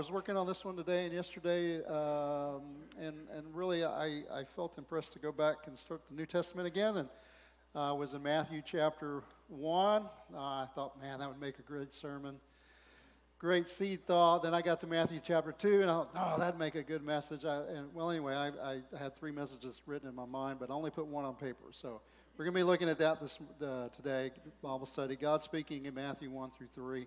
was working on this one today and yesterday, um, and, and really I, I felt impressed to go back and start the New Testament again. And uh, was in Matthew chapter 1. Uh, I thought, man, that would make a great sermon. Great seed thought. Then I got to Matthew chapter 2, and I thought, oh, that'd make a good message. I, and, well, anyway, I, I had three messages written in my mind, but I only put one on paper. So we're going to be looking at that this, uh, today, Bible study. God speaking in Matthew 1 through 3.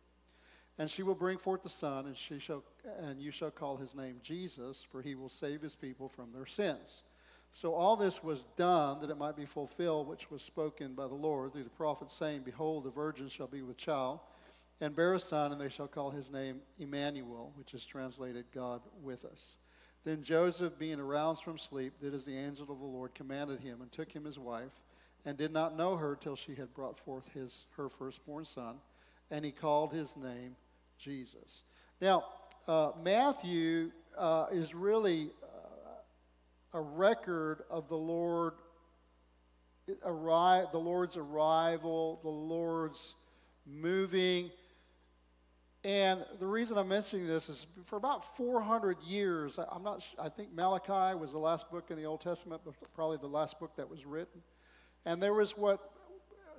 And she will bring forth the son, and she shall and you shall call his name Jesus, for he will save his people from their sins. So all this was done that it might be fulfilled, which was spoken by the Lord through the prophet, saying, Behold, the virgin shall be with child, and bear a son, and they shall call his name Emmanuel, which is translated God with us. Then Joseph, being aroused from sleep, did as the angel of the Lord commanded him, and took him his wife, and did not know her till she had brought forth his her firstborn son, and he called his name Jesus. Now, uh, Matthew uh, is really uh, a record of the Lord, arri- the Lord's arrival, the Lord's moving. And the reason I'm mentioning this is for about 400 years, I'm not, I think Malachi was the last book in the Old Testament, but probably the last book that was written. And there was what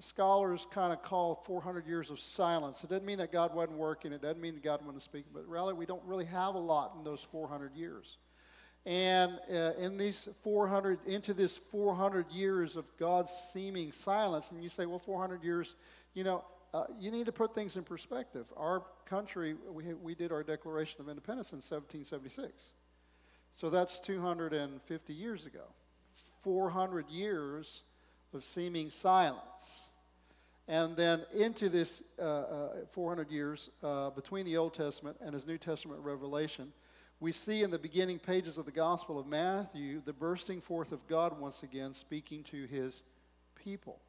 scholars kind of call 400 years of silence. It doesn't mean that God wasn't working. It doesn't mean that God wasn't speaking. But really, we don't really have a lot in those 400 years. And uh, in these 400, into this 400 years of God's seeming silence, and you say, well, 400 years, you know, uh, you need to put things in perspective. Our country, we, we did our Declaration of Independence in 1776. So that's 250 years ago. 400 years of seeming silence. And then into this uh, uh, 400 years uh, between the Old Testament and his New Testament revelation, we see in the beginning pages of the Gospel of Matthew the bursting forth of God once again speaking to his people.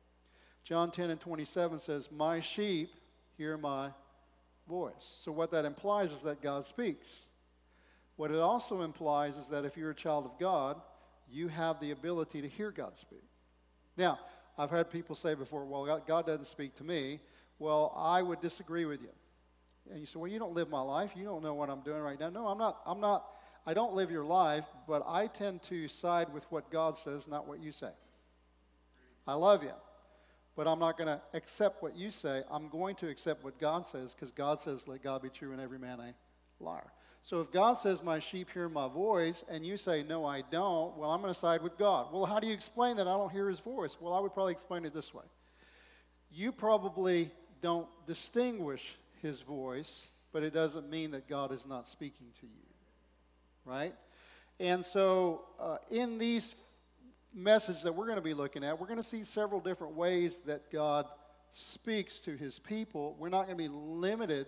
John 10 and 27 says, My sheep hear my voice. So, what that implies is that God speaks. What it also implies is that if you're a child of God, you have the ability to hear God speak. Now, I've heard people say before, well, God doesn't speak to me. Well, I would disagree with you. And you say, well, you don't live my life. You don't know what I'm doing right now. No, I'm not. I'm not. I don't live your life, but I tend to side with what God says, not what you say. I love you, but I'm not going to accept what you say. I'm going to accept what God says because God says, let God be true and every man a liar. So if God says, My sheep hear my voice, and you say, No, I don't, well, I'm going to side with God. Well, how do you explain that I don't hear his voice? Well, I would probably explain it this way You probably don't distinguish his voice, but it doesn't mean that God is not speaking to you. Right? And so uh, in these messages that we're going to be looking at, we're going to see several different ways that God speaks to his people. We're not going to be limited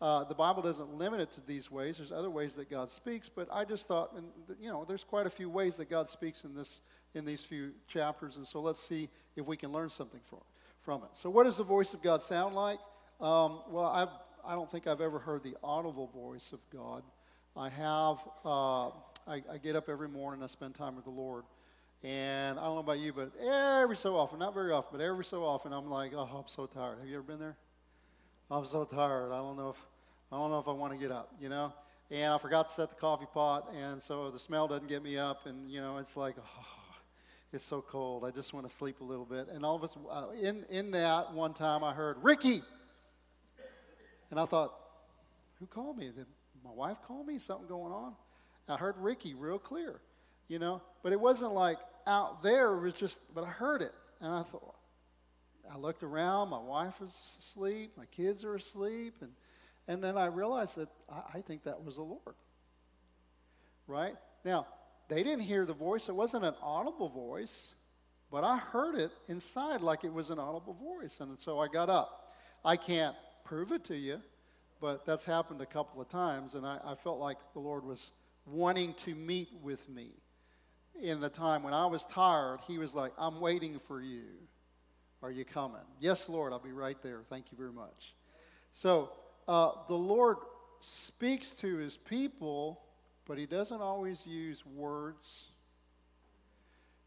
uh, the Bible doesn't limit it to these ways. There's other ways that God speaks, but I just thought, you know, there's quite a few ways that God speaks in this in these few chapters, and so let's see if we can learn something from from it. So, what does the voice of God sound like? Um, well, I've, I don't think I've ever heard the audible voice of God. I have. Uh, I, I get up every morning. I spend time with the Lord. And I don't know about you, but every so often, not very often, but every so often, I'm like, oh, I'm so tired. Have you ever been there? I'm so tired. I don't know if I don't know if I want to get up, you know. And I forgot to set the coffee pot, and so the smell doesn't get me up, and you know, it's like, oh, it's so cold. I just want to sleep a little bit. And all of us, uh, in in that one time, I heard Ricky, and I thought, who called me? Did my wife call me? Something going on? I heard Ricky real clear, you know. But it wasn't like out there. It was just, but I heard it, and I thought, I looked around, my wife was asleep, my kids are asleep, and, and then I realized that I, I think that was the Lord. Right? Now, they didn't hear the voice, it wasn't an audible voice, but I heard it inside like it was an audible voice. And so I got up. I can't prove it to you, but that's happened a couple of times, and I, I felt like the Lord was wanting to meet with me. In the time when I was tired, He was like, I'm waiting for you. Are you coming? Yes, Lord, I'll be right there. Thank you very much. So uh, the Lord speaks to His people, but He doesn't always use words.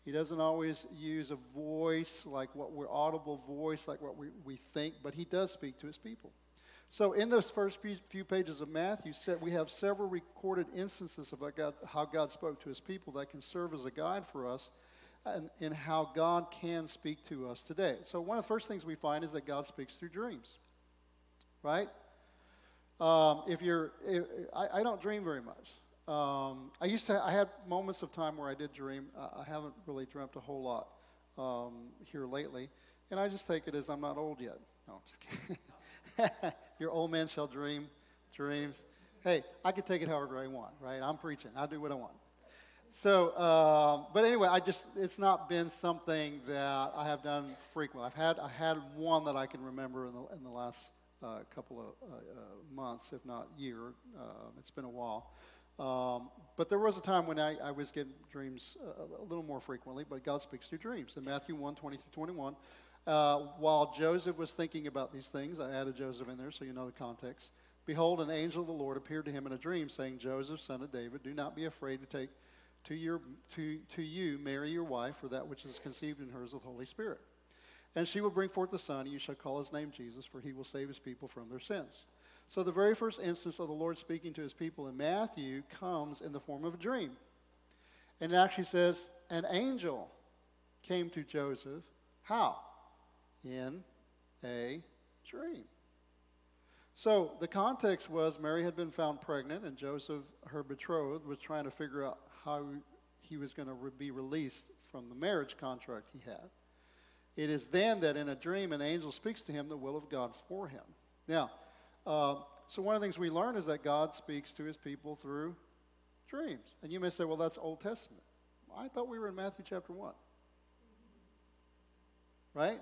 He doesn't always use a voice like what we're audible voice, like what we, we think, but he does speak to his people. So, in those first few pages of Matthew, we have several recorded instances of how God spoke to his people that can serve as a guide for us and, how God can speak to us today. So, one of the first things we find is that God speaks through dreams, right? Um, if you're, if, I, I, don't dream very much. Um, I used to, I had moments of time where I did dream. Uh, I haven't really dreamt a whole lot um, here lately, and I just take it as I'm not old yet. No, just kidding. Your old man shall dream dreams. Hey, I can take it however I want, right? I'm preaching. I do what I want. So, um, but anyway, I just, it's not been something that I have done frequently. I've had, I had one that I can remember in the, in the last uh, couple of uh, uh, months, if not year. Um, it's been a while. Um, but there was a time when I, I was getting dreams uh, a little more frequently, but God speaks through dreams. In Matthew 1 20 through 21, uh, while Joseph was thinking about these things, I added Joseph in there so you know the context. Behold, an angel of the Lord appeared to him in a dream, saying, Joseph, son of David, do not be afraid to take to, your, to, to you Mary, your wife, for that which is conceived in her is of the Holy Spirit. And she will bring forth the Son, and you shall call his name Jesus, for he will save his people from their sins. So, the very first instance of the Lord speaking to his people in Matthew comes in the form of a dream. And it actually says, An angel came to Joseph. How? in a dream. So the context was Mary had been found pregnant, and Joseph, her betrothed, was trying to figure out how he was going to be released from the marriage contract he had. It is then that in a dream an angel speaks to him the will of God for him. Now, uh, so one of the things we learn is that God speaks to his people through dreams. And you may say, well, that's Old Testament. I thought we were in Matthew chapter 1. Right?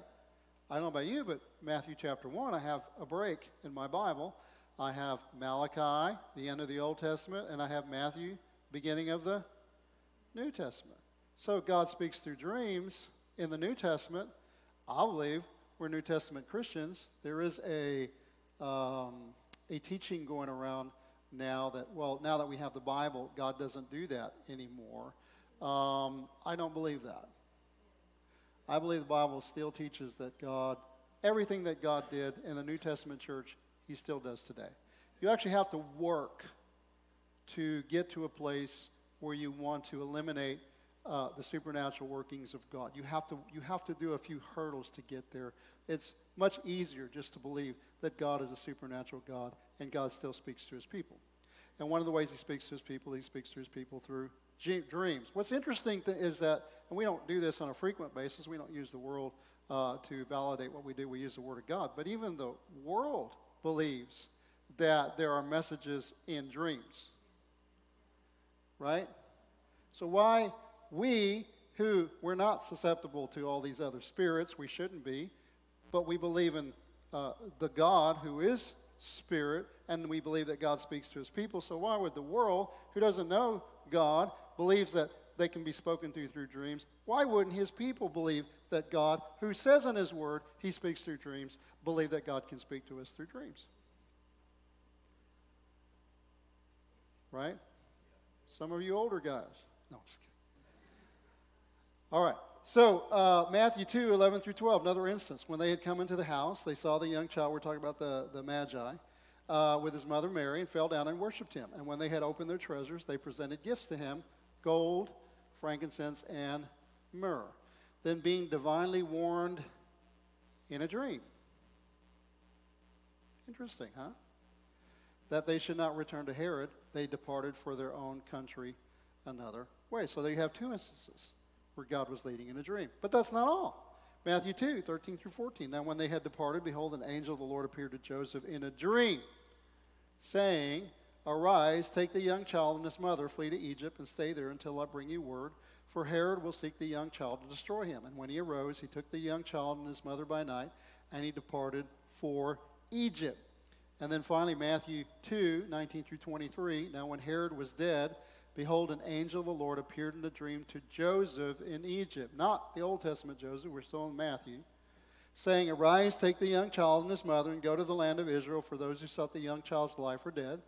I don't know about you, but Matthew chapter 1, I have a break in my Bible. I have Malachi, the end of the Old Testament, and I have Matthew, beginning of the New Testament. So God speaks through dreams in the New Testament. I believe we're New Testament Christians. There is a, um, a teaching going around now that, well, now that we have the Bible, God doesn't do that anymore. Um, I don't believe that. I believe the Bible still teaches that God, everything that God did in the New Testament church, He still does today. You actually have to work to get to a place where you want to eliminate uh, the supernatural workings of God. You have, to, you have to do a few hurdles to get there. It's much easier just to believe that God is a supernatural God and God still speaks to his people. And one of the ways he speaks to his people, he speaks to his people through dreams. What's interesting is that, and we don't do this on a frequent basis, we don't use the world uh, to validate what we do, we use the Word of God. But even the world believes that there are messages in dreams. Right? So, why we, who we're not susceptible to all these other spirits, we shouldn't be, but we believe in uh, the God who is spirit, and we believe that God speaks to his people. So, why would the world, who doesn't know God, believes that they can be spoken to through dreams, why wouldn't his people believe that God, who says in his word he speaks through dreams, believe that God can speak to us through dreams? Right? Some of you older guys. No, just kidding. All right. So, uh, Matthew 2, 11 through 12, another instance. When they had come into the house, they saw the young child, we're talking about the, the Magi, uh, with his mother Mary, and fell down and worshiped him. And when they had opened their treasures, they presented gifts to him gold, frankincense, and myrrh. Then, being divinely warned in a dream. Interesting, huh? That they should not return to Herod, they departed for their own country another way. So, they have two instances where God was leading in a dream. But that's not all. Matthew 2, 13 through 14. Now, when they had departed, behold, an angel of the Lord appeared to Joseph in a dream, saying, Arise, take the young child and his mother, flee to Egypt, and stay there until I bring you word. For Herod will seek the young child to destroy him. And when he arose, he took the young child and his mother by night, and he departed for Egypt, And then finally, Matthew 2 19 through 23. Now, when Herod was dead, behold, an angel of the Lord appeared in a dream to Joseph in Egypt. Not the Old Testament Joseph, we're still in Matthew. Saying, Arise, take the young child and his mother, and go to the land of Israel, for those who sought the young child's life are dead.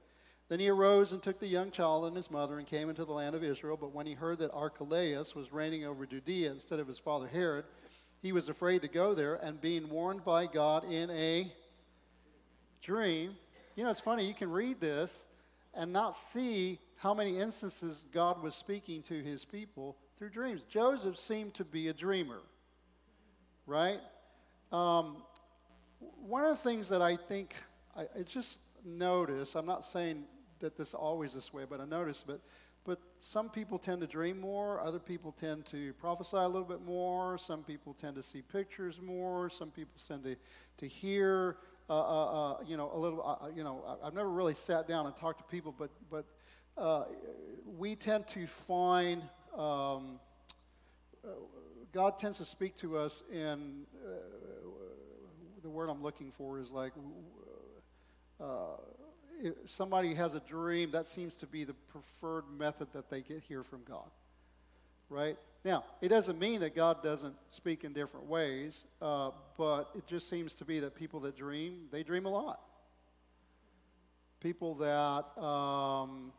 Then he arose and took the young child and his mother and came into the land of Israel. But when he heard that Archelaus was reigning over Judea instead of his father Herod, he was afraid to go there, and being warned by God in a dream. You know, it's funny, you can read this and not see how many instances God was speaking to his people through dreams. Joseph seemed to be a dreamer, right? Um, one of the things that I think I, I just notice, I'm not saying that this is always this way, but I noticed, but but some people tend to dream more, other people tend to prophesy a little bit more, some people tend to see pictures more, some people tend to, to hear, uh, uh, uh, you know, a little, uh, uh, you know, I've never really sat down and talked to people, but, but uh, we tend to find, um, God tends to speak to us in, the word I'm looking for is like, if somebody has a dream, that seems to be the preferred method that they get hear from God. Right? Now, it doesn't mean that God doesn't speak in different ways, uh, but it just seems to be that people that dream, they dream a lot. People that um,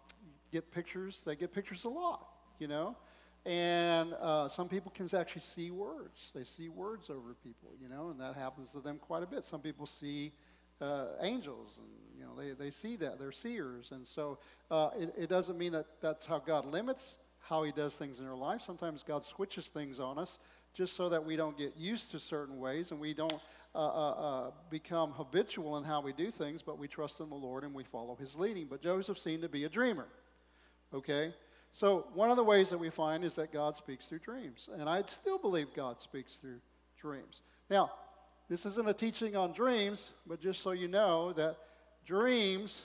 get pictures, they get pictures a lot, you know? And uh, some people can actually see words. They see words over people, you know, and that happens to them quite a bit. Some people see uh, angels, and you know they, they see that they're seers, and so uh, it, it doesn't mean that that's how God limits how He does things in our life. Sometimes God switches things on us just so that we don't get used to certain ways and we don't uh, uh, uh, become habitual in how we do things, but we trust in the Lord and we follow His leading. But Joseph seemed to be a dreamer. Okay? So, one of the ways that we find is that God speaks through dreams. And I still believe God speaks through dreams. Now, this isn't a teaching on dreams, but just so you know that dreams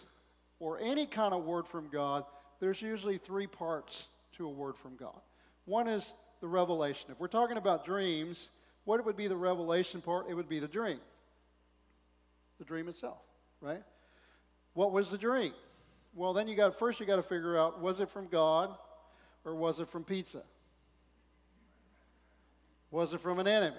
or any kind of word from God, there's usually three parts to a word from God. One is the revelation. If we're talking about dreams, what would be the revelation part? It would be the dream. The dream itself, right? What was the dream? Well, then you got first you got to figure out was it from God or was it from pizza? Was it from an enemy?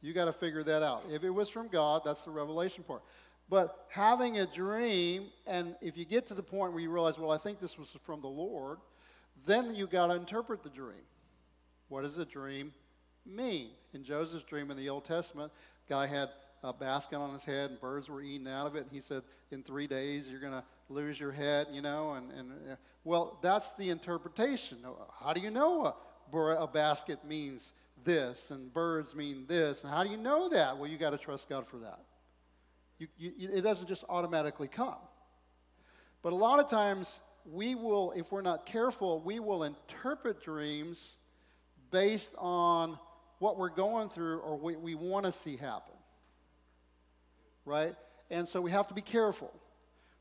You got to figure that out. If it was from God, that's the revelation part. But having a dream, and if you get to the point where you realize, well, I think this was from the Lord, then you got to interpret the dream. What does a dream mean? In Joseph's dream in the Old Testament, guy had a basket on his head and birds were eating out of it. And he said, in three days, you're going to lose your head, you know. And, and uh, well, that's the interpretation. How do you know a, a basket means this and birds mean this. And how do you know that? Well, you got to trust God for that. You, you, it doesn't just automatically come. But a lot of times, we will, if we're not careful, we will interpret dreams based on what we're going through or what we want to see happen. Right? And so we have to be careful.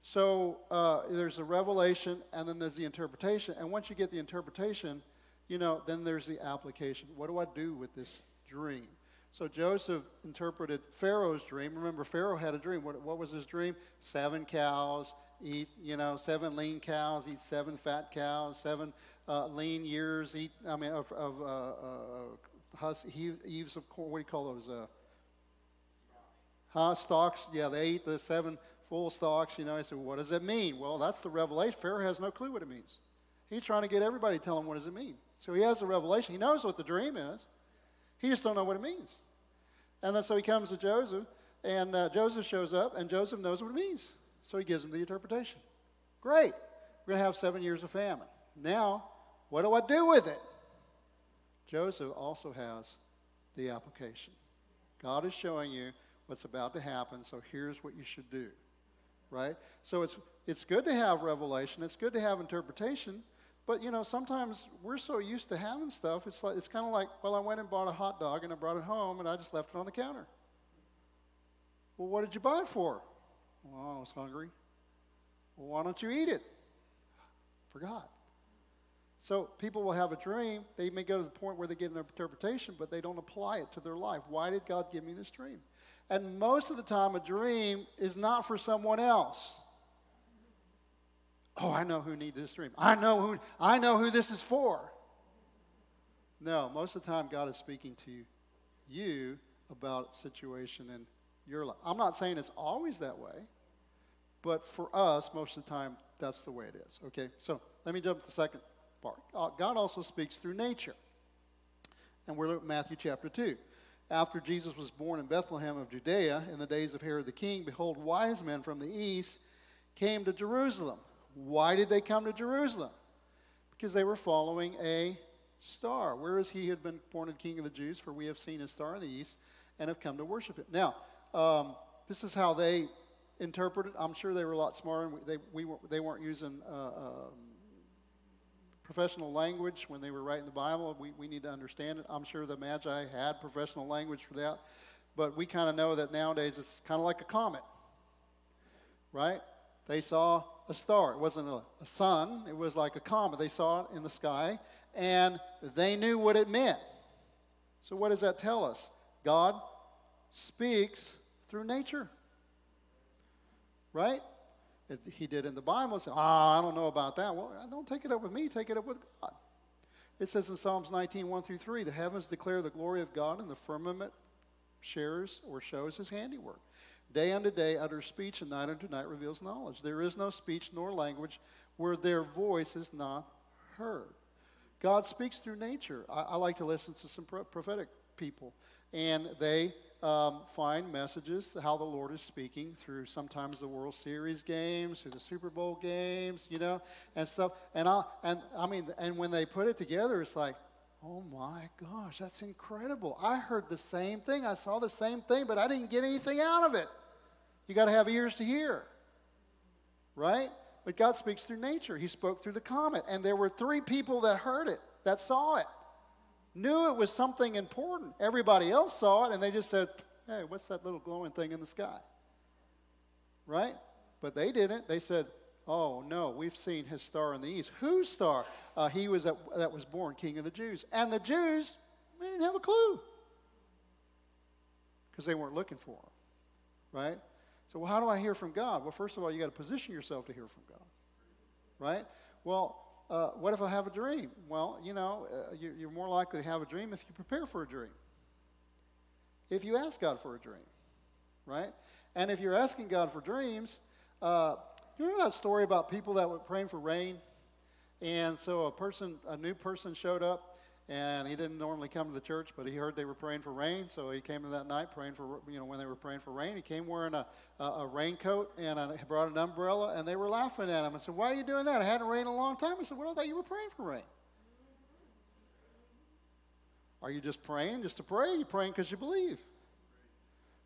So uh, there's a revelation and then there's the interpretation. And once you get the interpretation, you know, then there's the application. What do I do with this dream? So Joseph interpreted Pharaoh's dream. Remember, Pharaoh had a dream. What, what was his dream? Seven cows, eat, you know, seven lean cows, eat seven fat cows, seven uh, lean years, eat, I mean, of, of uh, uh, hus- eaves of corn. What do you call those? Uh, huh? Stalks? Yeah, they eat the seven full stalks. You know, I said, what does that mean? Well, that's the revelation. Pharaoh has no clue what it means. He's trying to get everybody to tell him what does it mean. So he has the revelation. He knows what the dream is. He just don't know what it means. And then so he comes to Joseph, and uh, Joseph shows up, and Joseph knows what it means. So he gives him the interpretation. Great. We're going to have seven years of famine. Now, what do I do with it? Joseph also has the application. God is showing you what's about to happen, so here's what you should do. Right? So it's, it's good to have revelation, it's good to have interpretation, but you know, sometimes we're so used to having stuff, it's like it's kind of like, well, I went and bought a hot dog and I brought it home and I just left it on the counter. Well, what did you buy it for? Well, I was hungry. Well, why don't you eat it? Forgot. So people will have a dream. They may go to the point where they get an interpretation, but they don't apply it to their life. Why did God give me this dream? And most of the time, a dream is not for someone else. Oh, I know who needs this dream. I know who, I know who this is for. No, most of the time, God is speaking to you, about a situation in your life. I'm not saying it's always that way, but for us, most of the time, that's the way it is. Okay, so let me jump to the second part. Uh, God also speaks through nature. And we're at Matthew chapter 2. After Jesus was born in Bethlehem of Judea in the days of Herod the king, behold, wise men from the east came to Jerusalem. Why did they come to Jerusalem? Because they were following a star. Whereas he had been born the king of the Jews, for we have seen his star in the east and have come to worship him. Now, um, this is how they interpreted. I'm sure they were a lot smarter. They, we were, they weren't using uh, um, professional language when they were writing the Bible. We, we need to understand it. I'm sure the Magi had professional language for that. But we kind of know that nowadays it's kind of like a comet, right? They saw a star. It wasn't a, a sun, it was like a comet. They saw it in the sky, and they knew what it meant. So, what does that tell us? God speaks through nature. Right? He did in the Bible. Say, ah, oh, I don't know about that. Well, don't take it up with me. Take it up with God. It says in Psalms 19, 1 through 3, the heavens declare the glory of God, and the firmament shares or shows his handiwork. Day unto day utters speech, and night unto night reveals knowledge. There is no speech nor language where their voice is not heard. God speaks through nature. I, I like to listen to some prophetic people, and they um, find messages how the Lord is speaking through sometimes the World Series games, through the Super Bowl games, you know, and stuff. And I and I mean, and when they put it together, it's like, oh my gosh, that's incredible! I heard the same thing, I saw the same thing, but I didn't get anything out of it. You got to have ears to hear, right? But God speaks through nature. He spoke through the comet, and there were three people that heard it, that saw it knew it was something important. Everybody else saw it and they just said, hey, what's that little glowing thing in the sky? Right? But they didn't. They said, oh, no, we've seen his star in the east. Whose star? Uh, he was that, that was born king of the Jews. And the Jews, they didn't have a clue because they weren't looking for him. Right? So, well, how do I hear from God? Well, first of all, you got to position yourself to hear from God. Right? Well, uh, what if I have a dream? Well, you know, uh, you, you're more likely to have a dream if you prepare for a dream. If you ask God for a dream, right? And if you're asking God for dreams, uh, you remember that story about people that were praying for rain? And so a person, a new person showed up and he didn't normally come to the church, but he heard they were praying for rain, so he came in that night praying for, you know, when they were praying for rain. He came wearing a, a, a raincoat and a, he brought an umbrella, and they were laughing at him. I said, Why are you doing that? It hadn't rained in a long time. I said, Well, I thought you were praying for rain. Are you just praying just to pray? You're you praying because you believe?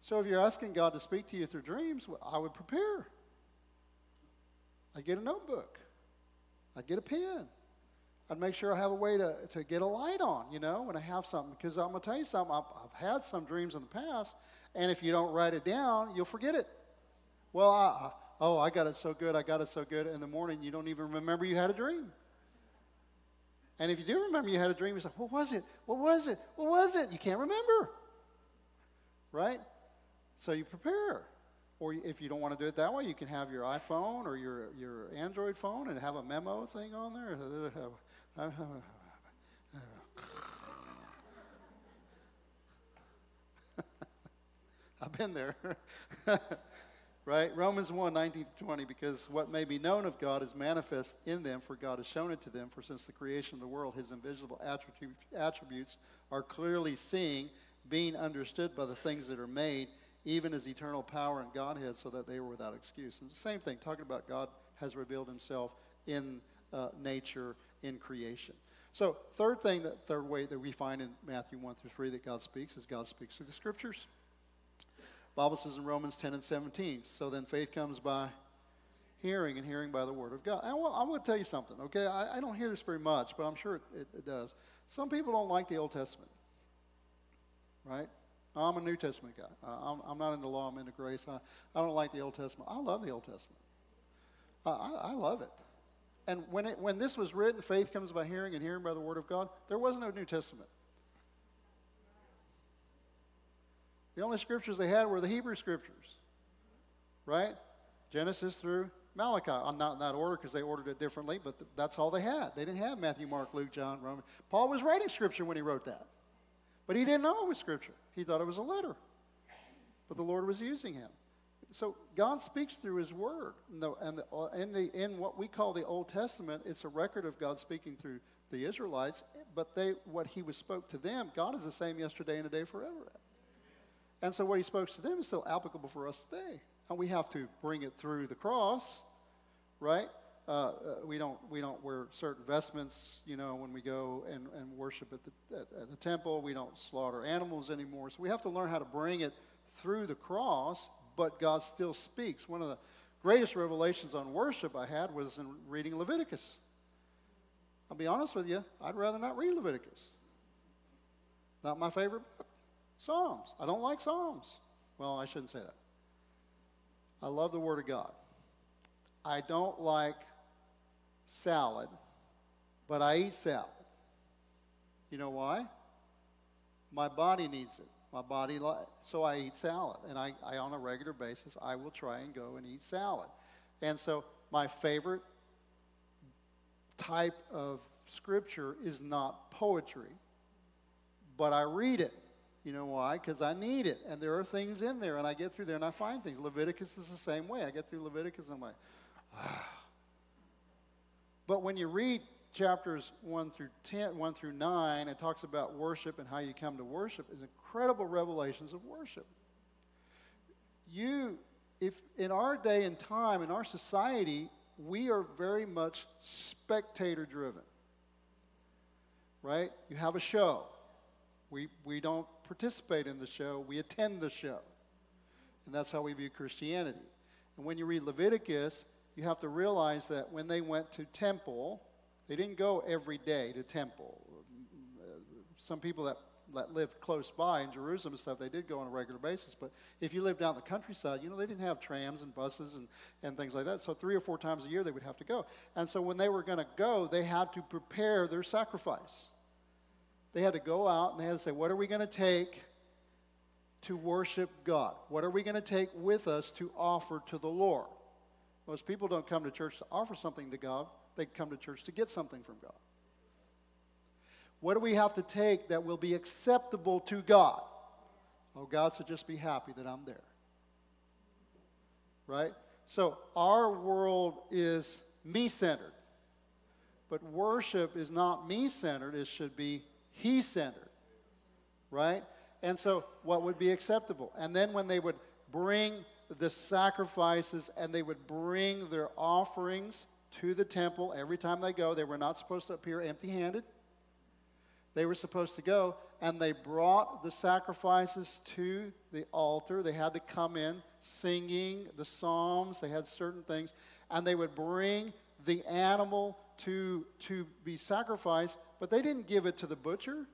So if you're asking God to speak to you through dreams, well, I would prepare. I'd get a notebook. I'd get a pen. I'd make sure I have a way to, to get a light on, you know, when I have something. Because I'm going to tell you something, I've, I've, had some dreams in the past, and if you don't write it down, you'll forget it. Well, I, I, oh, I got it so good, I got it so good. In the morning, you don't even remember you had a dream. And if you do remember you had a dream, you say, What was it? What was it? What was it? You can't remember. Right? So you prepare. Or if you don't want to do it that way, you can have your iPhone or your, your Android phone and have a memo thing on there. I've been there. right? Romans 1 19 20, because what may be known of God is manifest in them, for God has shown it to them. For since the creation of the world, his invisible attributes are clearly seen, being understood by the things that are made even his eternal power and Godhead, so that they were without excuse. And the same thing, talking about God has revealed himself in uh, nature, in creation. So, third thing, that third way that we find in Matthew 1 through 3 that God speaks is God speaks through the scriptures. Bible says in Romans 10 and 17, so then faith comes by hearing and hearing by the word of God. I want, I to tell you something, okay? I, I, don't hear this very much, but I'm sure it, it, it does. Some people don't like the Old Testament, right? I'm a New Testament guy. I'm, I'm, not into law, I'm into grace. I, I don't like the Old Testament. I love the Old Testament. I, I, love it. And when, it, when this was written, faith comes by hearing and hearing by the Word of God, there was no New Testament. The only scriptures they had were the Hebrew scriptures, right? Genesis through Malachi. I'm not in that order because they ordered it differently, but th- that's all they had. They didn't have Matthew, Mark, Luke, John, Roman. Paul was writing scripture when he wrote that, but he didn't know it was scripture. He thought it was a letter, but the Lord was using him. So God speaks through His Word, and, the, and the, uh, in, the, in what we call the Old Testament, it's a record of God speaking through the Israelites. But they, what He was spoke to them, God is the same yesterday and today forever. And so what He spoke to them is still applicable for us today. And we have to bring it through the cross, right? Uh, uh, we don't we don't wear certain vestments, you know, when we go and, and worship at the at, at the temple. We don't slaughter animals anymore. So we have to learn how to bring it through the cross, but God still speaks. One of the greatest revelations on worship I had was in reading Leviticus. I'll be honest with you, I'd rather not read Leviticus. Not my favorite book. Psalms. I don't like Psalms. Well, I shouldn't say that. I love the Word of God. I don't like salad, but I eat salad. You know why? My body needs it. My body, li- so I eat salad. And I, I, on a regular basis, I will try and go and eat salad. And so my favorite type of scripture is not poetry, but I read it. You know why? Because I need it. And there are things in there, and I get through there and I find things. Leviticus is the same way. I get through Leviticus and I'm like, ah. But when you read chapters 1 through 10, 1 through 9, it talks about worship and how you come to worship, is incredible revelations of worship. You, if in our day and time, in our society, we are very much spectator driven. Right? You have a show. We, we don't participate in the show, we attend the show. And that's how we view Christianity. And when you read Leviticus, you have to realize that when they went to temple, they didn't go every day to temple. Some people that, that lived close by in Jerusalem and stuff, they did go on a regular basis. But if you lived out in the countryside, you know, they didn't have trams and buses and, and things like that. So three or four times a year they would have to go. And so when they were going to go, they had to prepare their sacrifice. They had to go out and they had to say, what are we going to take to worship God? What are we going to take with us to offer to the Lord? Most people don't come to church to offer something to God, they come to church to get something from God. What do we have to take that will be acceptable to God? Oh, God, so just be happy that I'm there. Right? So our world is me centered. But worship is not me centered, it should be he centered. Right? And so, what would be acceptable? And then, when they would bring the sacrifices and they would bring their offerings to the temple every time they go, they were not supposed to appear empty handed. They were supposed to go and they brought the sacrifices to the altar. They had to come in singing the psalms, they had certain things, and they would bring the animal to, to be sacrificed, but they didn't give it to the butcher.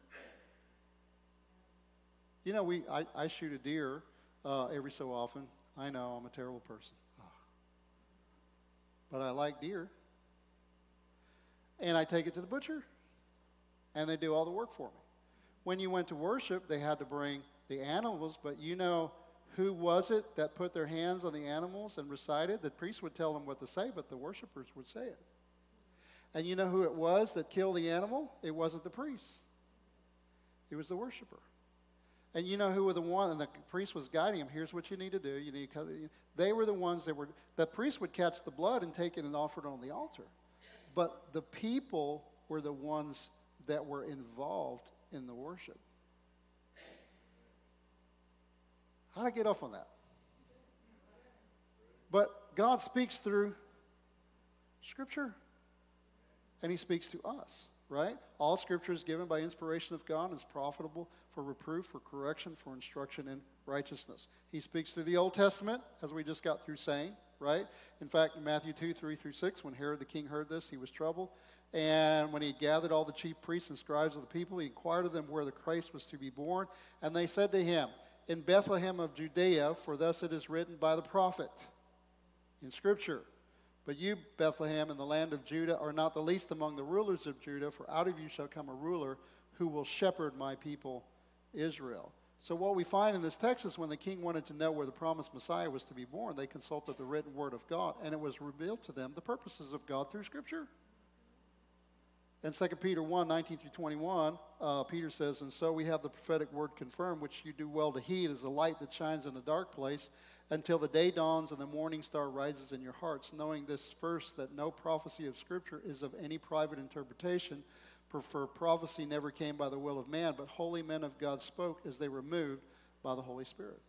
You know, we, I, I shoot a deer uh, every so often. I know I'm a terrible person. Oh. But I like deer. And I take it to the butcher, and they do all the work for me. When you went to worship, they had to bring the animals, but you know who was it that put their hands on the animals and recited? The priest would tell them what to say, but the worshipers would say it. And you know who it was that killed the animal? It wasn't the priest, it was the worshiper. And you know who were the one, and the priest was guiding him. Here's what you need to do. You need to cut it. They were the ones that were, the priest would catch the blood and take it and offer it on the altar. But the people were the ones that were involved in the worship. How did I get off on that? But God speaks through Scripture and he speaks to us, right? All scripture is given by inspiration of God and is profitable for reproof, for correction, for instruction in righteousness. He speaks through the Old Testament, as we just got through saying, right? In fact, in Matthew 2, 3 through 6, when Herod the king heard this, he was troubled. And when he gathered all the chief priests and scribes of the people, he inquired of them where the Christ was to be born. And they said to him, In Bethlehem of Judea, for thus it is written by the prophet in Scripture. But you, Bethlehem, in the land of Judah, are not the least among the rulers of Judah, for out of you shall come a ruler who will shepherd my people Israel. So, what we find in this text is when the king wanted to know where the promised Messiah was to be born, they consulted the written word of God, and it was revealed to them the purposes of God through Scripture. In 2 Peter 1 19 through 21, uh, Peter says, And so we have the prophetic word confirmed, which you do well to heed as a light that shines in a dark place until the day dawns and the morning star rises in your hearts, knowing this first, that no prophecy of Scripture is of any private interpretation. For prophecy never came by the will of man, but holy men of God spoke as they were moved by the Holy Spirit.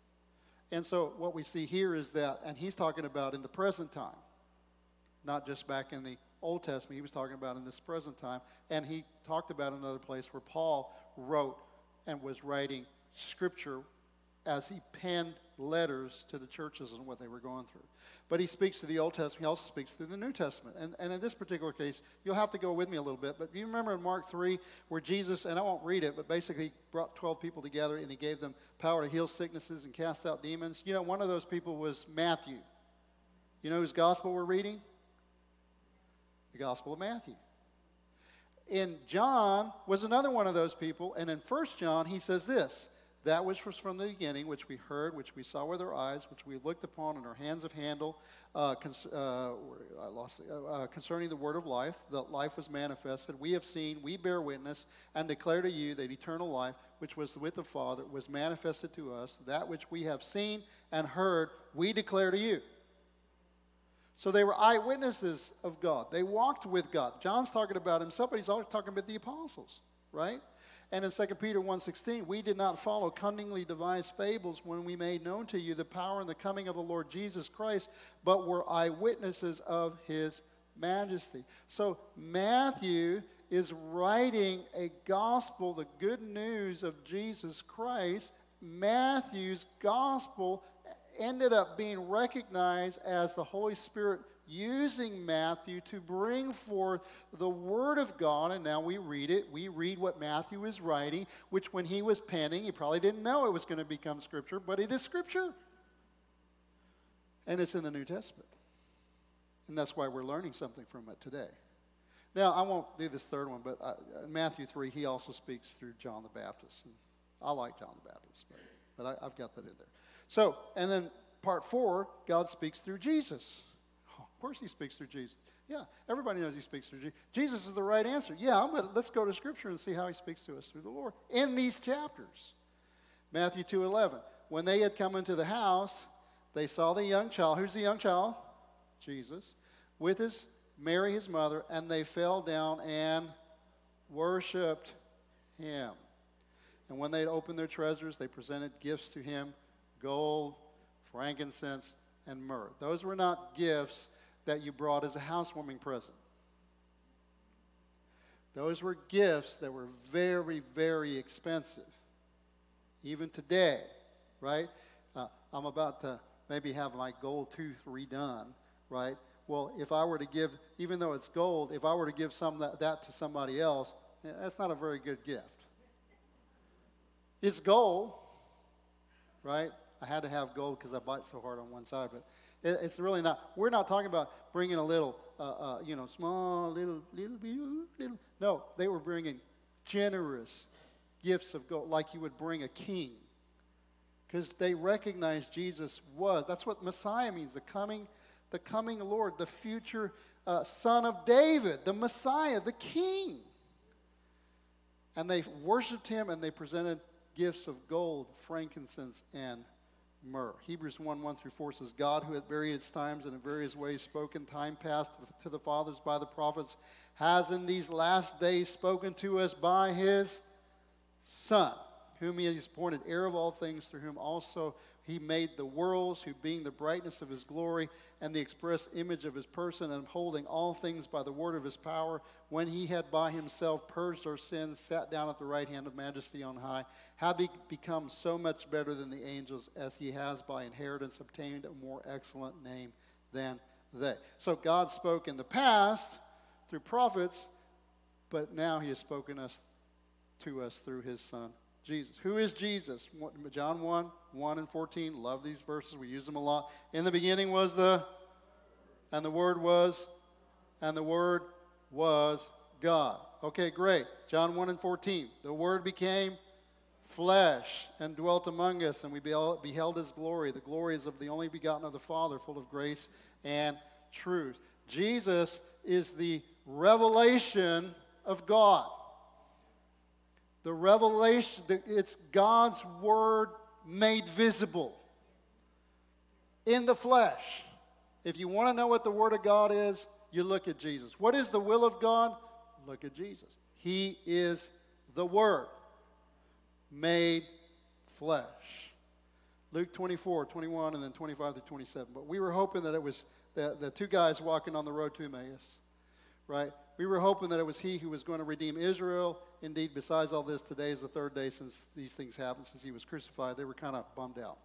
And so what we see here is that, and he's talking about in the present time, not just back in the Old Testament, he was talking about in this present time. And he talked about another place where Paul wrote and was writing scripture as he penned letters to the churches and what they were going through. But he speaks to the Old Testament, he also speaks through the New Testament. And, and in this particular case, you'll have to go with me a little bit, but you remember in Mark 3 where Jesus, and I won't read it, but basically brought 12 people together and he gave them power to heal sicknesses and cast out demons? You know, one of those people was Matthew. You know whose gospel we're reading? The Gospel of Matthew. And John was another one of those people, and in First John he says this that which was from the beginning, which we heard, which we saw with our eyes, which we looked upon, and our hands have handled, uh, cons- uh, I lost uh, uh, concerning the word of life, that life was manifested. We have seen, we bear witness, and declare to you that eternal life, which was with the Father, was manifested to us. That which we have seen and heard, we declare to you. So they were eyewitnesses of God. They walked with God. John's talking about he's also talking about the apostles, right? And in 2 Peter 1.16, we did not follow cunningly devised fables when we made known to you the power and the coming of the Lord Jesus Christ, but were eyewitnesses of his majesty. So Matthew is writing a gospel, the good news of Jesus Christ. Matthew's gospel ended up being recognized as the Holy Spirit using Matthew to bring forth the Word of God. And now we read it. We read what Matthew is writing, which when he was penning, he probably didn't know it was going to become Scripture, but it is Scripture. And it's in the New Testament. And that's why we're learning something from it today. Now, I won't do this third one, but uh, in Matthew 3, he also speaks through John the Baptist. And I like John the Baptist, but, but I, I've got that in there. So, and then part four, God speaks through Jesus oh, Of course he speaks through Jesus. Yeah, everybody knows he speaks through Jesus. Jesus is the right answer. Yeah, let's go to Scripture and see how he speaks to us through the Lord in these chapters. Matthew 2.11. When they had come into the house, they saw the young child. Who's the young child? Jesus. With his Mary, his mother, and they fell down and worshiped him. And when they opened their treasures, they presented gifts to him gold, frankincense, and myrrh. Those were not gifts that you brought as a housewarming present. Those were gifts that were very, very expensive. Even today, right? Uh, I'm about to maybe have my gold tooth redone, right? Well, if I were to give, even though it's gold, if I were to give some that, that to somebody else, that's not a very good gift. It's gold, right? I had to have gold because I bite so hard on one side, but it's really not. We're not talking about bringing a little, uh, uh, you know, small, little, little, little. No, they were bringing generous gifts of gold, like you would bring a king, because they recognized Jesus was. That's what Messiah means. The coming, the coming Lord, the future uh, Son of David, the Messiah, the King. And they worshipped him, and they presented gifts of gold, frankincense, and myrrh. Hebrews 1 1 through 4 says, God, who at various times and in various ways spoke in time past to the fathers by the prophets, has in these last days spoken to us by his Son, whom he has appointed heir of all things, through whom also he made the worlds, who being the brightness of his glory and the express image of his person, and upholding all things by the word of his power, when he had by himself purged our sins, sat down at the right hand of majesty on high, have he become so much better than the angels, as he has by inheritance obtained a more excellent name than they. So God spoke in the past through prophets, but now he has spoken us to us through his son Jesus. Who is Jesus? John 1, 1 and 14. Love these verses. We use them a lot. In the beginning was the, and the Word was, and the Word was God. Okay, great. John 1 and 14. The Word became flesh and dwelt among us, and we beheld his glory. The glory is of the only begotten of the Father, full of grace and truth. Jesus is the revelation of God. The revelation, it's God's word made visible in the flesh. If you want to know what the word of God is, you look at Jesus. What is the will of God? Look at Jesus. He is the word made flesh. Luke 24, 21, and then 25 to 27. But we were hoping that it was the, the two guys walking on the road to Emmaus, right? We were hoping that it was he who was going to redeem Israel. Indeed, besides all this, today is the third day since these things happened, since he was crucified. They were kind of bummed out.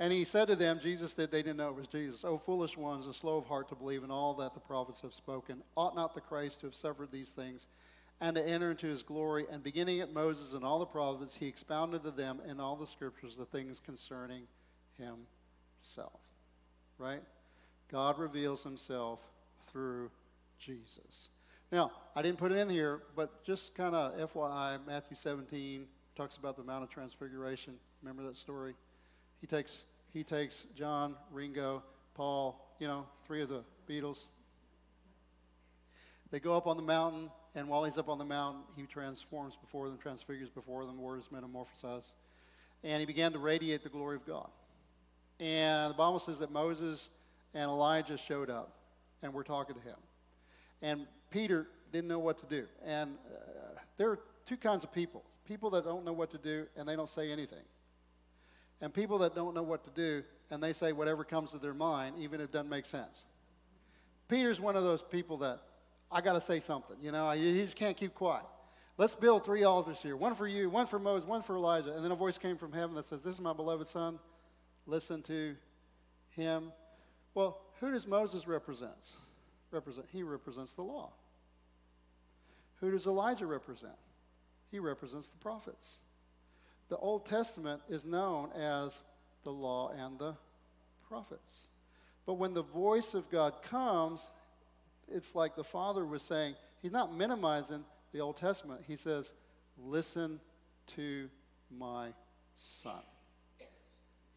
And he said to them, Jesus did, they didn't know it was Jesus, O foolish ones, and slow of heart to believe in all that the prophets have spoken. Ought not the Christ to have suffered these things and to enter into his glory? And beginning at Moses and all the prophets, he expounded to them in all the scriptures the things concerning himself. Right? God reveals himself through Jesus. Now, I didn't put it in here, but just kind of FYI, Matthew 17 talks about the Mount of Transfiguration. Remember that story? He takes, he takes John, Ringo, Paul, you know, three of the Beatles. They go up on the mountain, and while he's up on the mountain, he transforms before them, transfigures before them, the word is metamorphosized. And he began to radiate the glory of God. And the Bible says that Moses and Elijah showed up and were talking to him. And Peter didn't know what to do. And uh, there are two kinds of people people that don't know what to do and they don't say anything. And people that don't know what to do and they say whatever comes to their mind, even if it doesn't make sense. Peter's one of those people that I got to say something. You know, he just can't keep quiet. Let's build three altars here one for you, one for Moses, one for Elijah. And then a voice came from heaven that says, This is my beloved son. Listen to him. Well, who does Moses represent? Represent? He represents the law. Who does Elijah represent? He represents the prophets. The Old Testament is known as the law and the prophets. But when the voice of God comes, it's like the Father was saying, He's not minimizing the Old Testament. He says, Listen to my Son.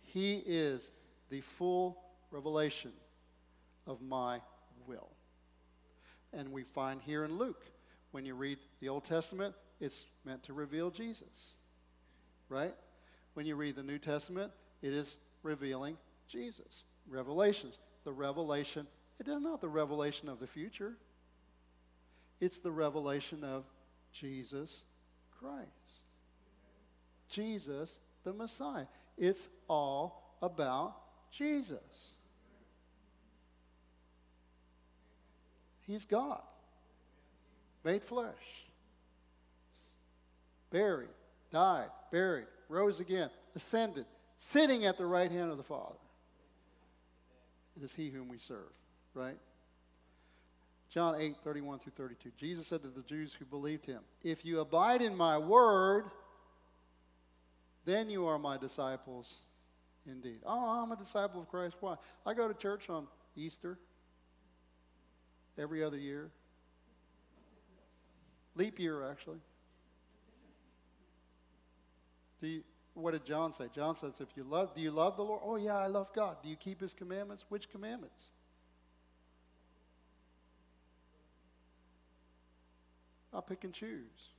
He is the full revelation of my will. And we find here in Luke, when you read the Old Testament, it's meant to reveal Jesus. Right? When you read the New Testament, it is revealing Jesus. Revelations. The revelation, it is not the revelation of the future, it's the revelation of Jesus Christ. Jesus, the Messiah. It's all about Jesus. He's God, made flesh, buried, died, buried, rose again, ascended, sitting at the right hand of the Father. It is He whom we serve, right? John 8, 31 through 32. Jesus said to the Jews who believed him, If you abide in my word, then you are my disciples indeed. Oh, I'm a disciple of Christ. Why? I go to church on Easter every other year. Leap year, actually. Do you, what did John say? John says, if you love, do you love the Lord? Oh, yeah, I love God. Do you keep his commandments? Which commandments? I'll pick and choose.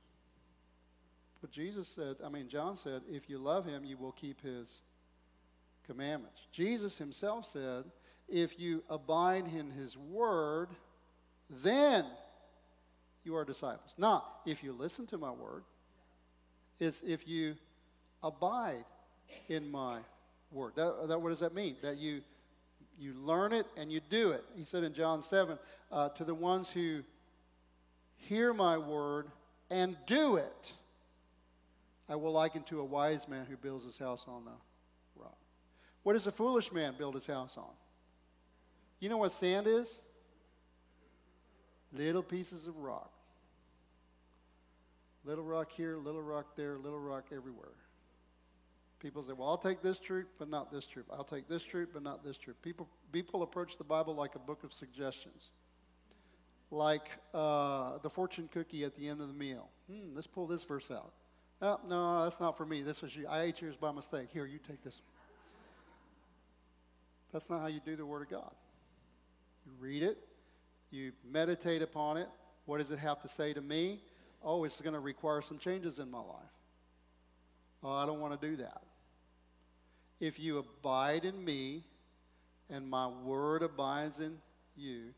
But Jesus said, I mean, John said, if you love him, you will keep his commandments. Jesus himself said, if you abide in his word, then you are disciples. Not if you listen to my word, it's if you abide in my word. That, that, what does that mean? That you, you learn it and you do it. He said in John 7 uh, to the ones who hear my word and do it, I will liken to a wise man who builds his house on the rock. What does a foolish man build his house on? You know what sand is? Little pieces of rock. Little rock here, little rock there, little rock everywhere. People say, well, I'll take this truth, but not this truth. I'll take this truth, but not this truth. People, people approach the Bible like a book of suggestions, like uh, the fortune cookie at the end of the meal. Hmm, let's pull this verse out. Oh, no, that's not for me. This was you. I ate yours by mistake. Here, you take this. That's not how you do the Word of God. You read it, you meditate upon it. What does it have to say to me? Oh, it's going to require some changes in my life. Oh, I don't want to do that. If you abide in me and my word abides in you,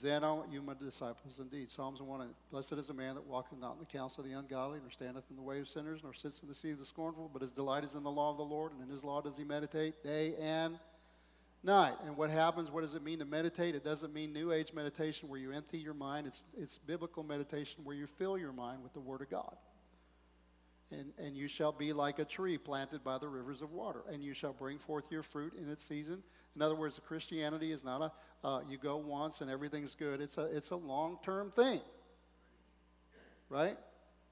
then are you my disciples indeed. Psalms 1 Blessed is the man that walketh not in the counsel of the ungodly, nor standeth in the way of sinners, nor sits in the seat of the scornful, but his delight is in the law of the Lord, and in his law does he meditate day and night. And what happens? What does it mean to meditate? It doesn't mean New Age meditation where you empty your mind. It's, it's biblical meditation where you fill your mind with the Word of God. And, and you shall be like a tree planted by the rivers of water, and you shall bring forth your fruit in its season. In other words, Christianity is not a uh, you go once and everything's good. It's a it's a long term thing, right?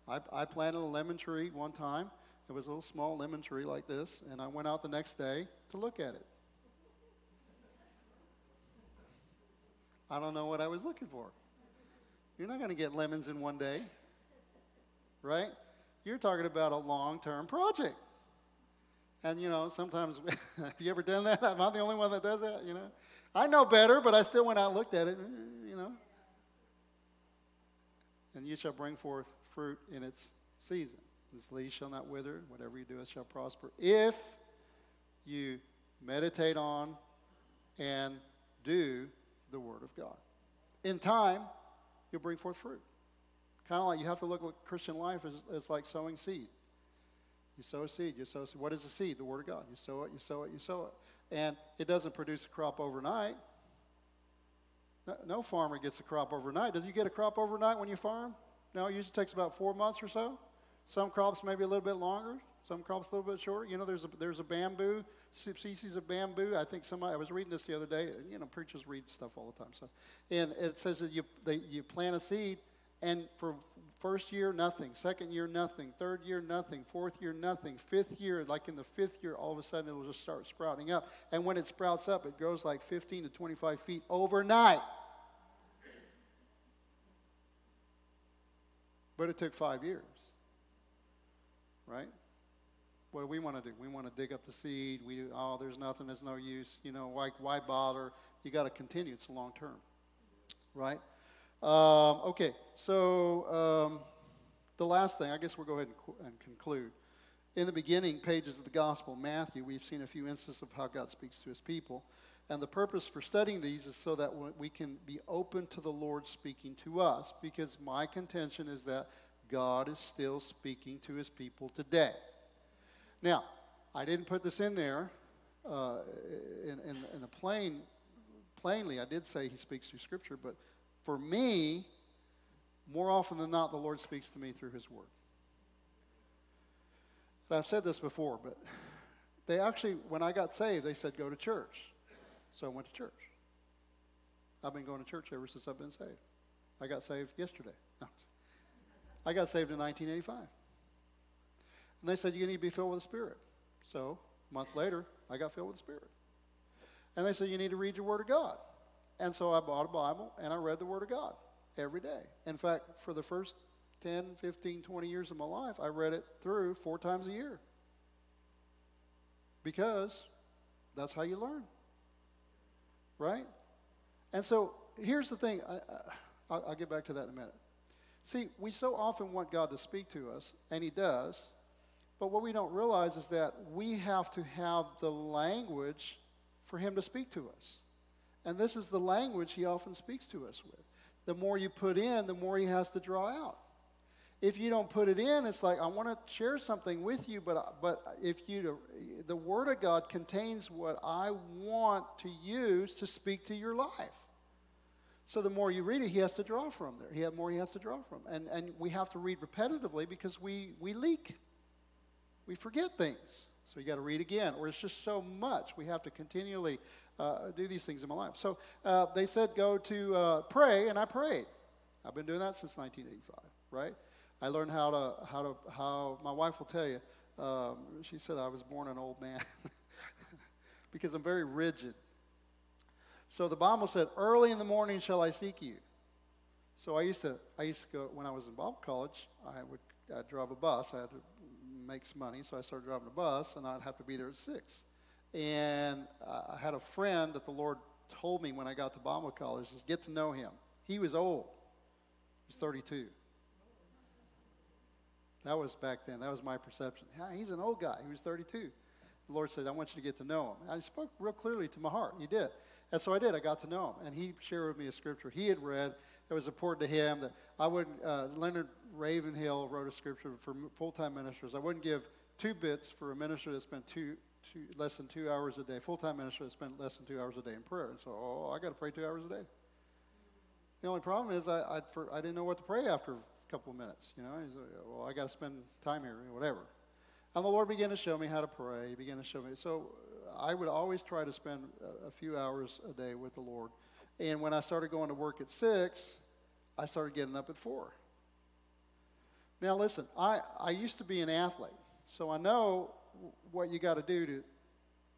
I, I planted a lemon tree one time. It was a little small lemon tree like this, and I went out the next day to look at it. I don't know what I was looking for. You're not going to get lemons in one day, right? You're talking about a long term project. And, you know, sometimes, have you ever done that? I'm not the only one that does that, you know? I know better, but I still went out and looked at it, eh, you know? And you shall bring forth fruit in its season. This leaf shall not wither, whatever you do, it shall prosper. If you meditate on and do the Word of God. In time, you'll bring forth fruit. Kind of like you have to look at Christian life as, as like sowing seed. You sow a seed, you sow a seed. What is a seed? The Word of God. You sow it, you sow it, you sow it. And it doesn't produce a crop overnight. No, farmer gets a crop overnight. Does you get a crop overnight when you farm? No, it usually takes about four months or so. Some crops maybe a little bit longer. Some crops a little bit shorter. You know, there's a, there's a bamboo species of bamboo. I think somebody I was reading this the other day. You know, preachers read stuff all the time. So, and it says that you they, you plant a seed, and for first year nothing, second year nothing, third year nothing, fourth year nothing, fifth year like in the fifth year all of a sudden it'll just start sprouting up. And when it sprouts up, it grows like 15 to 25 feet overnight. But it took five years, right? What do we want to do? We want to dig up the seed. We do, oh, there's nothing, there's no use. You know, why, why bother? You got to continue. It's long term, right? Um, okay, so um, the last thing, I guess we'll go ahead and, and conclude. In the beginning pages of the Gospel, Matthew, we've seen a few instances of how God speaks to his people. And the purpose for studying these is so that we can be open to the Lord speaking to us, because my contention is that God is still speaking to his people today. Now, I didn't put this in there uh, in, in, in, a plain, plainly. I did say he speaks through Scripture, but for me, more often than not, the Lord speaks to me through his Word. I've said this before, but they actually, when I got saved, they said, go to church. So I went to church. I've been going to church ever since I've been saved. I got saved yesterday. No. I got saved in 1985. And they said, You need to be filled with the Spirit. So, a month later, I got filled with the Spirit. And they said, You need to read your Word of God. And so I bought a Bible and I read the Word of God every day. In fact, for the first 10, 15, 20 years of my life, I read it through four times a year. Because that's how you learn. Right? And so here's the thing. I, will get back to that in a minute. See, we so often want God to speak to us, and He does. But what we don't realize is that we have to have the language for him to speak to us. And this is the language he often speaks to us with. The more you put in, the more he has to draw out. If you don't put it in, it's like I want to share something with you, but but if you the Word of God contains what I want to use to speak to your life. So the more you read it, he has to draw from there. He have more he has to draw from, and and we have to read repetitively because we we leak we forget things. So you got to read again, or it's just so much. We have to continually uh, do these things in my life. So uh, they said go to uh, pray, and I prayed. I've been doing that since 1985. Right? I learned how to how to how my wife will tell you. Um, she said I was born an old man because I'm very rigid. So the Bible said, "Early in the morning shall I seek you." So I used to, I used to go, when I was in Bible college, I would I'd drive a bus. I had to make some money, so I started driving a bus, and I'd have to be there at 6. And I had a friend that the Lord told me when I got to Bible college is get to know him. He was old. He was 32. That was back then. That was my perception. He's an old guy. He was 32. The Lord said, I want you to get to know him. I spoke real clearly to my heart. He did. And so I did. I got to know him. And he shared with me a scripture he had read that was important to him that I wouldn't, uh, Leonard Ravenhill wrote a scripture for full time ministers. I wouldn't give two bits for a minister that spent two, two, less than two hours a day, full time minister that spent less than two hours a day in prayer. And so, oh, I got to pray two hours a day. The only problem is I, I, for, I didn't know what to pray after a couple of minutes. You know, He's like, well, I got to spend time here, whatever. And the Lord began to show me how to pray. He began to show me. So I would always try to spend a, a few hours a day with the Lord. And when I started going to work at six, I started getting up at four. Now, listen, I, I used to be an athlete, so I know what you got to do to,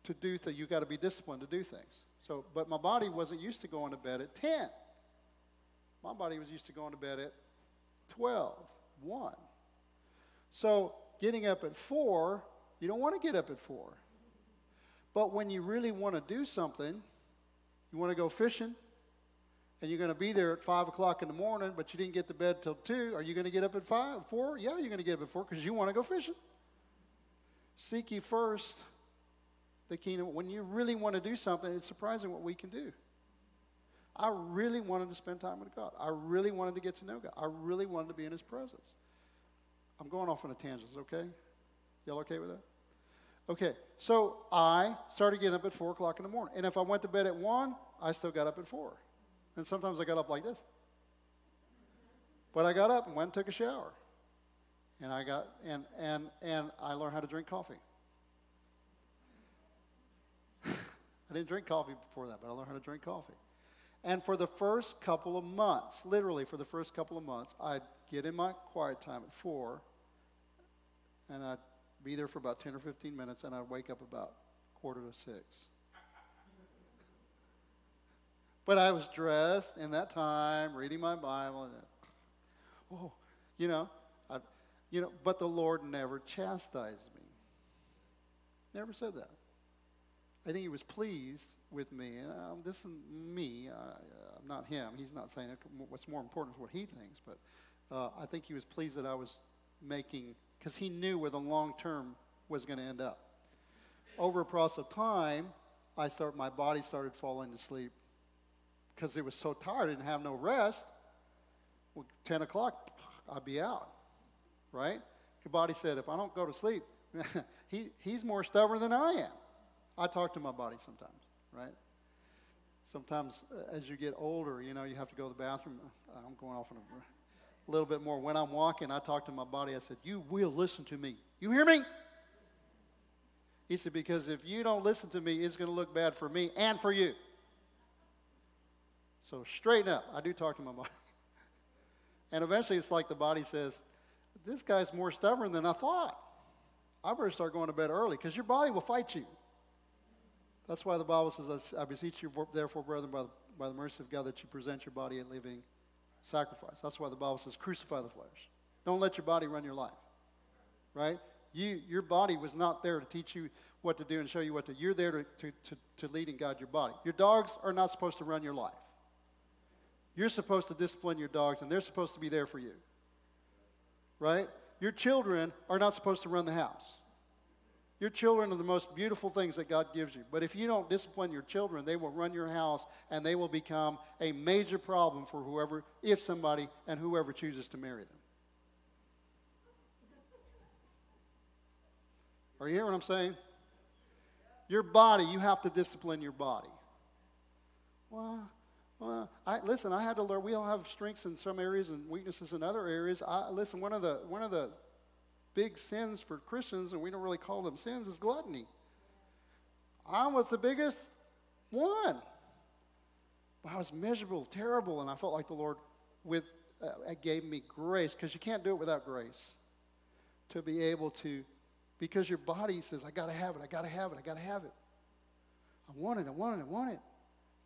to do things. You got to be disciplined to do things. So, but my body wasn't used to going to bed at 10. My body was used to going to bed at 12, 1. So, getting up at 4, you don't want to get up at 4. But when you really want to do something, you want to go fishing, and you're going to be there at 5 o'clock in the morning, but you didn't get to bed till 2, are you going to get up at 5, 4? Yeah, you're going to get up at 4 because you want to go fishing. Seek ye first the kingdom. When you really want to do something, it's surprising what we can do. I really wanted to spend time with God. I really wanted to get to know God. I really wanted to be in His presence. I'm going off on a tangent, okay? Y'all okay with that? Okay, so I started getting up at 4 o'clock in the morning. And if I went to bed at 1, I still got up at 4. And sometimes I got up like this. But I got up and went and took a shower. And I got and and and I learned how to drink coffee. I didn't drink coffee before that, but I learned how to drink coffee. And for the first couple of months, literally for the first couple of months, I'd get in my quiet time at four, and I'd be there for about 10 or 15 minutes, and I'd wake up about quarter to six. But I was dressed in that time, reading my Bible, and oh, you know, I, you know. But the Lord never chastised me. Never said that. I think He was pleased with me, and um, this is me. I, am not Him. He's not saying it. What's more important is what He thinks. But uh, I think He was pleased that I was making, because He knew where the long term was going to end up. Over a process of time, I start. My body started falling to sleep because it was so tired, didn't have no rest. Well, 10 o'clock, I'd be out, right? Your body said, if I don't go to sleep, he, he's more stubborn than I am. I talk to my body sometimes, right? Sometimes uh, as you get older, you know, you have to go to the bathroom. Uh, I'm going off on a little bit more. When I'm walking, I talk to my body. I said, You will listen to me. You hear me? He said, Because if you don't listen to me, it's going to look bad for me and for you. So straighten up. I do talk to my body. And eventually it's like the body says, This guy's more stubborn than I thought. I better start going to bed early because your body will fight you. That's why the Bible says, I beseech you, therefore, brethren, by the, by the mercy of God, that you present your body a living sacrifice. That's why the Bible says, crucify the flesh. Don't let your body run your life. Right? You, your body was not there to teach you what to do and show you what to do. You're there to, to, to, to lead and guide your body. Your dogs are not supposed to run your life. You're supposed to discipline your dogs, and they're supposed to be there for you. Right? Your children are not supposed to run the house. Your children are the most beautiful things that God gives you. But if you don't discipline your children, they will run your house and they will become a major problem for whoever, if somebody, and whoever chooses to marry them. Are you hearing what I'm saying? Your body, you have to discipline your body. Well, well, I, listen, I had to learn. We all have strengths in some areas and weaknesses in other areas. I, listen, one of the one of the big sins for Christians, and we don't really call them sins, is gluttony. I was the biggest one. But I was miserable, terrible, and I felt like the Lord with uh, gave me grace because you can't do it without grace. To be able to, because your body says, "I got to have it, I got to have it, I got to have it." I want it, I want it, I want it.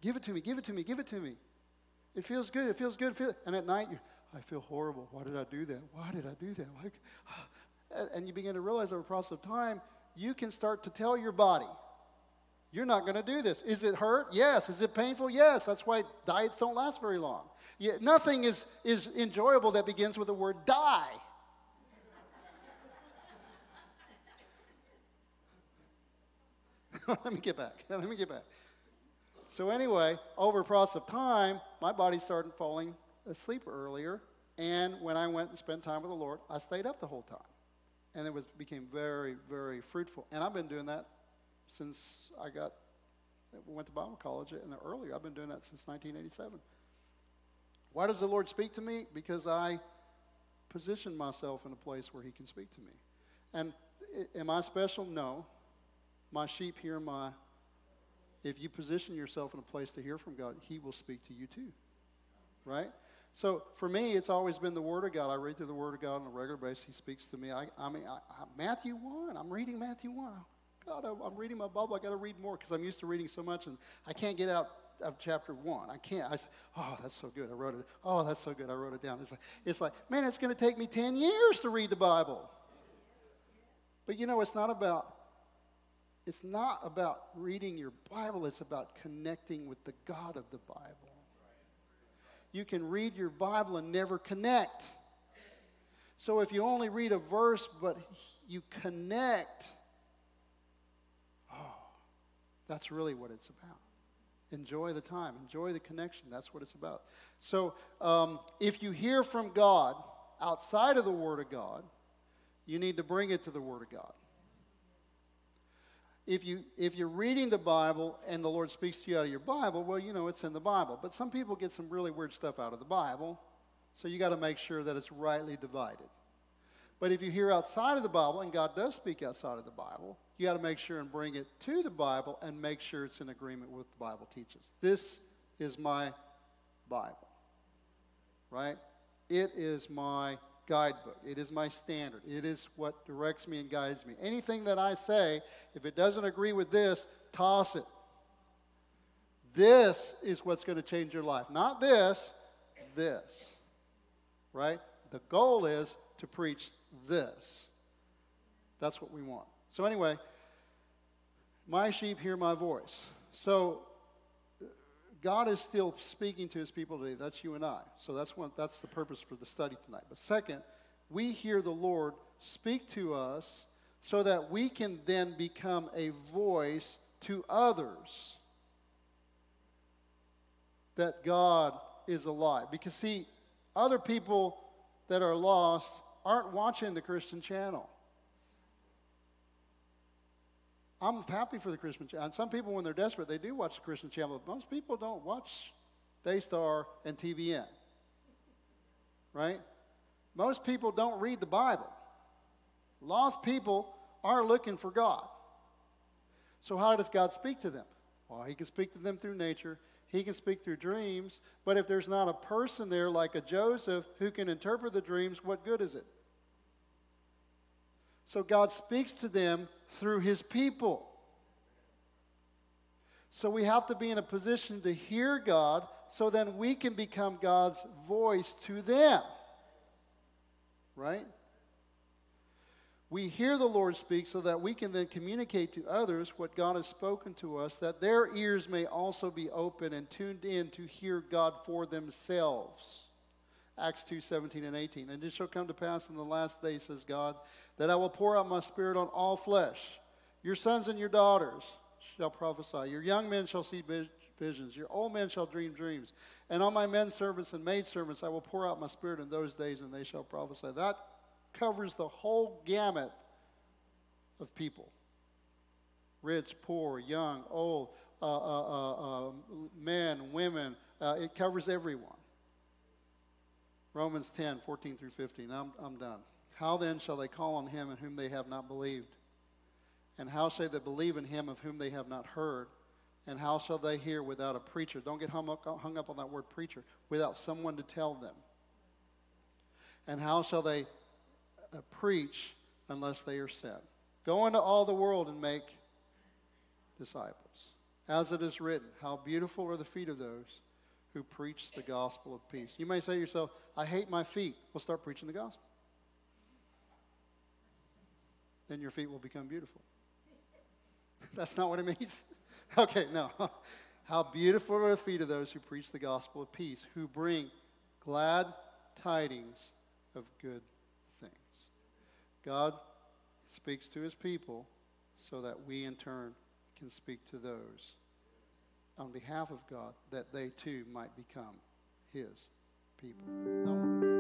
Give it to me, give it to me, give it to me. It feels good. It feels good. And at night, I feel horrible. Why did I do that? Why did I do that? Like, and you begin to realize over the process of time, you can start to tell your body, you're not going to do this. Is it hurt? Yes. Is it painful? Yes. That's why diets don't last very long. Yeah, nothing is, is enjoyable that begins with the word die. Let me get back. Let me get back. So, anyway, over a process of time, my body started falling asleep earlier. And when I went and spent time with the Lord, I stayed up the whole time. And it was, became very, very fruitful. And I've been doing that since I got went to Bible college and earlier. I've been doing that since 1987. Why does the Lord speak to me? Because I position myself in a place where He can speak to me. And eh, am I special? No. My sheep hear my. If you position yourself in a place to hear from God, He will speak to you too. Right? So for me, it's always been the Word of God. I read through the Word of God on a regular basis. He speaks to me. I, I mean, I, I, Matthew 1. I'm reading Matthew 1. God, I'm reading my Bible. I got to read more because I'm used to reading so much, and I can't get out of chapter one. I can't. I say, oh, that's so good. I wrote it. Oh, that's so good. I wrote it down. It's like, it's like man, it's going to take me 10 years to read the Bible. But you know, it's not about it's not about reading your Bible, it's about connecting with the God of the Bible. You can read your Bible and never connect. So if you only read a verse but you connect, oh, that's really what it's about. Enjoy the time, enjoy the connection. That's what it's about. So, um, if you hear from God outside of the Word of God, you need to bring it to the Word of God. If, you, if you're reading the Bible and the Lord speaks to you out of your Bible, well, you know it's in the Bible. But some people get some really weird stuff out of the Bible, so you got to make sure that it's rightly divided. But if you hear outside of the Bible, and God does speak outside of the Bible, you got to make sure and bring it to the Bible and make sure it's in agreement with the Bible teaches. This is my Bible, right? It is my guidebook. It is my standard. It is what directs me and guides me. Anything that I say, if it doesn't agree with this, toss it. This is what's going to change your life. Not this, this. Right? The goal is to preach this. That's what we want. So, anyway, my sheep hear my voice. So, God is still speaking to his people today. That's you and I. So, that's, one, that's the purpose for the study tonight. But, second, we hear the Lord speak to us so that we can then become a voice to others that God is alive. Because, see, other people that are lost aren't watching the Christian channel. I'm happy for the Christian channel. And some people, when they're desperate, they do watch the Christian channel. But most people don't watch Daystar and TBN. Right? Most people don't read the Bible. Lost people are looking for God. So, how does God speak to them? Well, He can speak to them through nature, He can speak through dreams. But if there's not a person there like a Joseph who can interpret the dreams, what good is it? So God speaks to them through his people. So we have to be in a position to hear God so then we can become God's voice to them. Right? We hear the Lord speak so that we can then communicate to others what God has spoken to us, that their ears may also be open and tuned in to hear God for themselves. Acts 2 17 and 18. And it shall come to pass in the last days, says God, that I will pour out my spirit on all flesh. Your sons and your daughters shall prophesy. Your young men shall see visions. Your old men shall dream dreams. And on my men servants and maid servants I will pour out my spirit in those days, and they shall prophesy. That covers the whole gamut of people rich, poor, young, old, uh, uh, uh, uh men, women. Uh, it covers everyone. Romans 10, 14 through 15. I'm, I'm done. How then shall they call on him in whom they have not believed? And how shall they believe in him of whom they have not heard? And how shall they hear without a preacher? Don't get hung up, hung up on that word preacher, without someone to tell them. And how shall they uh, preach unless they are sent? Go into all the world and make disciples. As it is written, how beautiful are the feet of those who preach the gospel of peace. You may say to yourself, I hate my feet. Well, start preaching the gospel. Then your feet will become beautiful. That's not what it means. okay, no. How beautiful are the feet of those who preach the gospel of peace, who bring glad tidings of good things. God speaks to his people so that we in turn can speak to those on behalf of God, that they too might become his people.